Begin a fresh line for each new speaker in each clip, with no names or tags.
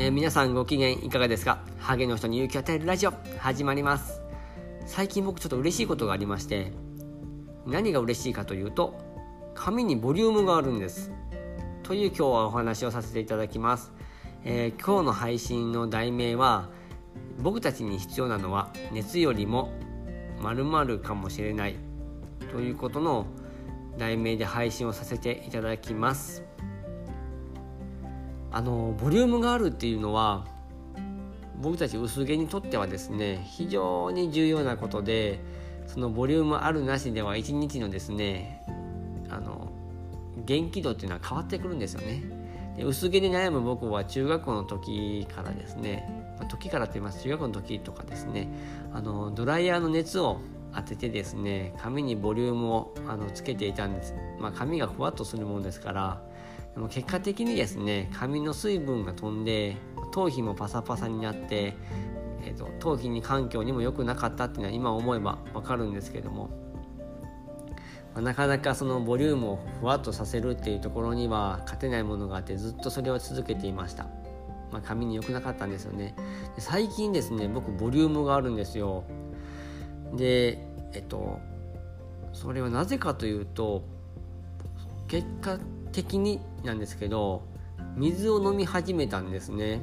えー、皆さんご機嫌いかがですか？ハゲの人に勇気を与えるラジオ始まります。最近僕ちょっと嬉しいことがありまして何が嬉しいかというと髪にボリュームがあるんです。という今日はお話をさせていただきます、えー、今日の配信の題名は僕たちに必要なのは熱よりも〇〇かもしれない。ということの題名で配信をさせていただきます。あのボリュームがあるっていうのは僕たち薄毛にとってはですね非常に重要なことでそのボリュームあるなしでは一日のですねあの元気度っていうのは変わってくるんですよね。で薄毛で悩む僕は中学校の時からですね、ま、時からと言います中学校の時とかですねあのドライヤーの熱を当ててですね髪にボリュームをあのつけていたんです、まあ、髪がふわっとするものですからでも結果的にですね髪の水分が飛んで頭皮もパサパサになって、えーと、頭皮に環境にも良くなかったっていうのは今思えば分かるんですけども、まあ、なかなかそのボリュームをふわっとさせるっていうところには勝てないものがあってずっとそれを続けていました、まあ、髪に良くなかったんですよね。で最近ですね僕ボリュームがあるんですよ。でえっとそれはなぜかというと結果的になんですけど水を飲み始めたんですね。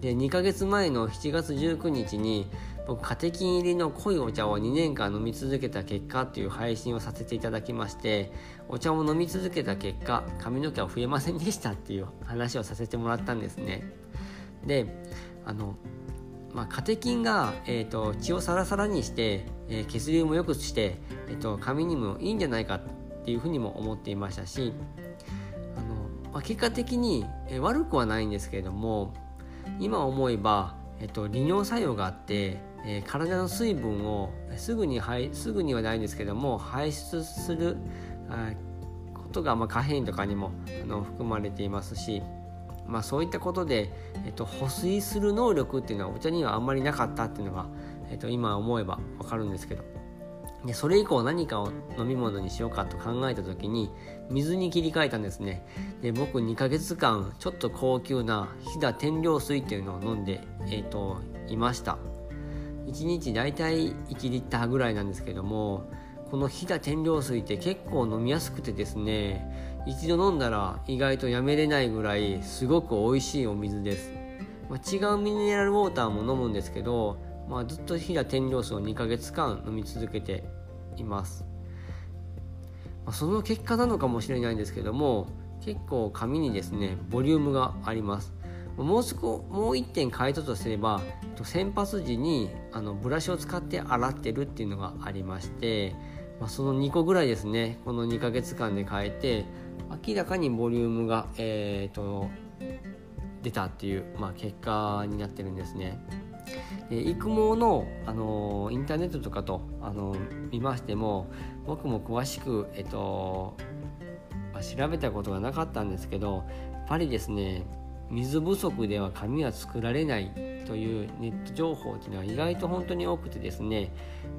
で2ヶ月前の7月19日に僕カテキン入りの濃いお茶を2年間飲み続けた結果っていう配信をさせていただきましてお茶を飲み続けた結果髪の毛は増えませんでしたっていう話をさせてもらったんですね。であのまあ、カテキンが、えーと、血をサラサラにして、えー、血流も良くして、えーと髪にもいいんじゃないかっていうふうにも思っていましたしまあ、結果的に、え悪くはないんですけれども今思えば、えっと、利尿作用があって、え、体の水分をすぐにすぐにはないんですけども排出することが、まあ、可変とかにもあの含まれていますし、まあ、そういったことで、えっと、保水する能力っていうのはお茶にはあんまりなかったっていうのが、えっと、今思えば分かるんですけど。でそれ以降何かを飲み物にしようかと考えた時に水に切り替えたんですね。で僕2ヶ月間ちょっと高級な飛騨天領水っていうのを飲んで、えーと、いました。1日大体1リッターぐらいなんですけどもこの飛騨天領水って結構飲みやすくてですね一度飲んだら意外とやめれないぐらいすごく美味しいお水です、まあ、違うミネラルウォーターも飲むんですけどまあ、ずっと飛騨天領水を2ヶ月間飲み続けています、まあ、その結果なのかもしれないんですけども結構髪にですねボリュームがありますもう少もう1点変えたとすれば洗髪時にあのブラシを使って洗ってるっていうのがありまして、まあ、その2個ぐらいですねこの2ヶ月間で変えて明らかにボリュームが、えーと出たっていう、まあ、結果になってるんですね。で育毛の、あのインターネットとかと、あの見ましても僕も詳しく、えっとま、調べたことがなかったんですけどやっぱりですね水不足では髪は作られないというネット情報っていうのは意外と本当に多くてですね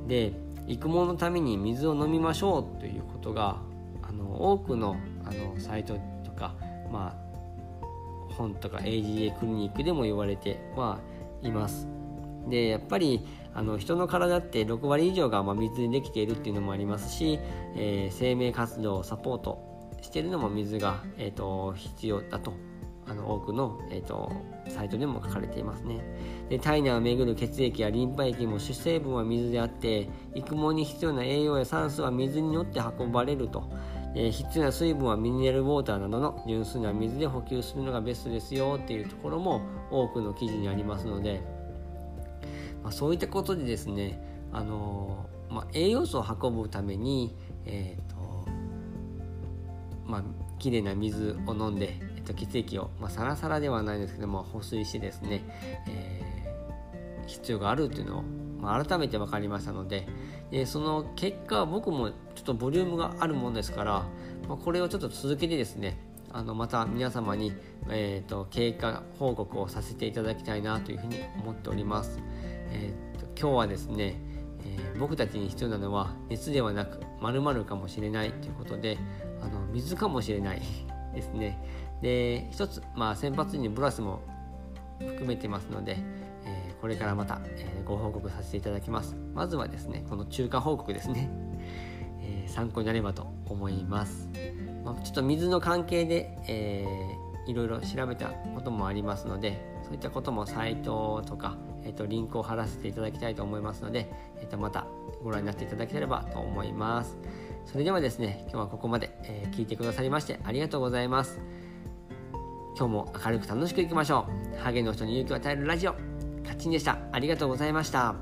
で育毛のために水を飲みましょうということがあの多くのあのサイトとか、まあ、本とか AGA クリニックでも言われてはいます。でやっぱりあの人の体って6割以上がま水でできているっていうのもありますし、えー、生命活動をサポートしてるのも水が、えーと、必要だとあの多くの、えーと、サイトでも書かれていますねで体内を巡る血液やリンパ液も主成分は水であって育毛に必要な栄養や酸素は水によって運ばれると、えー、必要な水分はミネラルウォーターなどの。純粋な水で補給するのがベストですよっていうところも多くの記事にありますのでまあ、そういったことでですね、あのまあ、栄養素を運ぶために、えーとまあ綺麗な水を飲んで、えー、と血液を、まあ、サラサラではないですけども保水してですね、えー、必要があるというのを、まあ、改めて分かりましたのででその結果僕もちょっとボリュームがあるものですから、まあ、これをちょっと続けてですねあのまた皆様に、えーと経過報告をさせていただきたいなというふうに思っております。えー、と今日はですね、えー、僕たちに必要なのは熱ではなく〇〇かもしれないということであの水かもしれない ですねで一つ、まあ、先発にブラシも含めてますので、これからまた、えご報告させていただきます。まずはですねこの中間報告ですね、え参考になればと思います、まあ、ちょっと水の関係で、えー、いろいろ調べたこともありますのでそういったこともサイトとか、えー、とリンクを貼らせていただきたいと思いますので、えー、とまたご覧になっていただければと思います。それではですね今日はここまで、え聞いてくださりましてありがとうございます。今日も明るく楽しくいきましょう。ハゲの人に勇気を与えるラジオ。カッチンでした。ありがとうございました。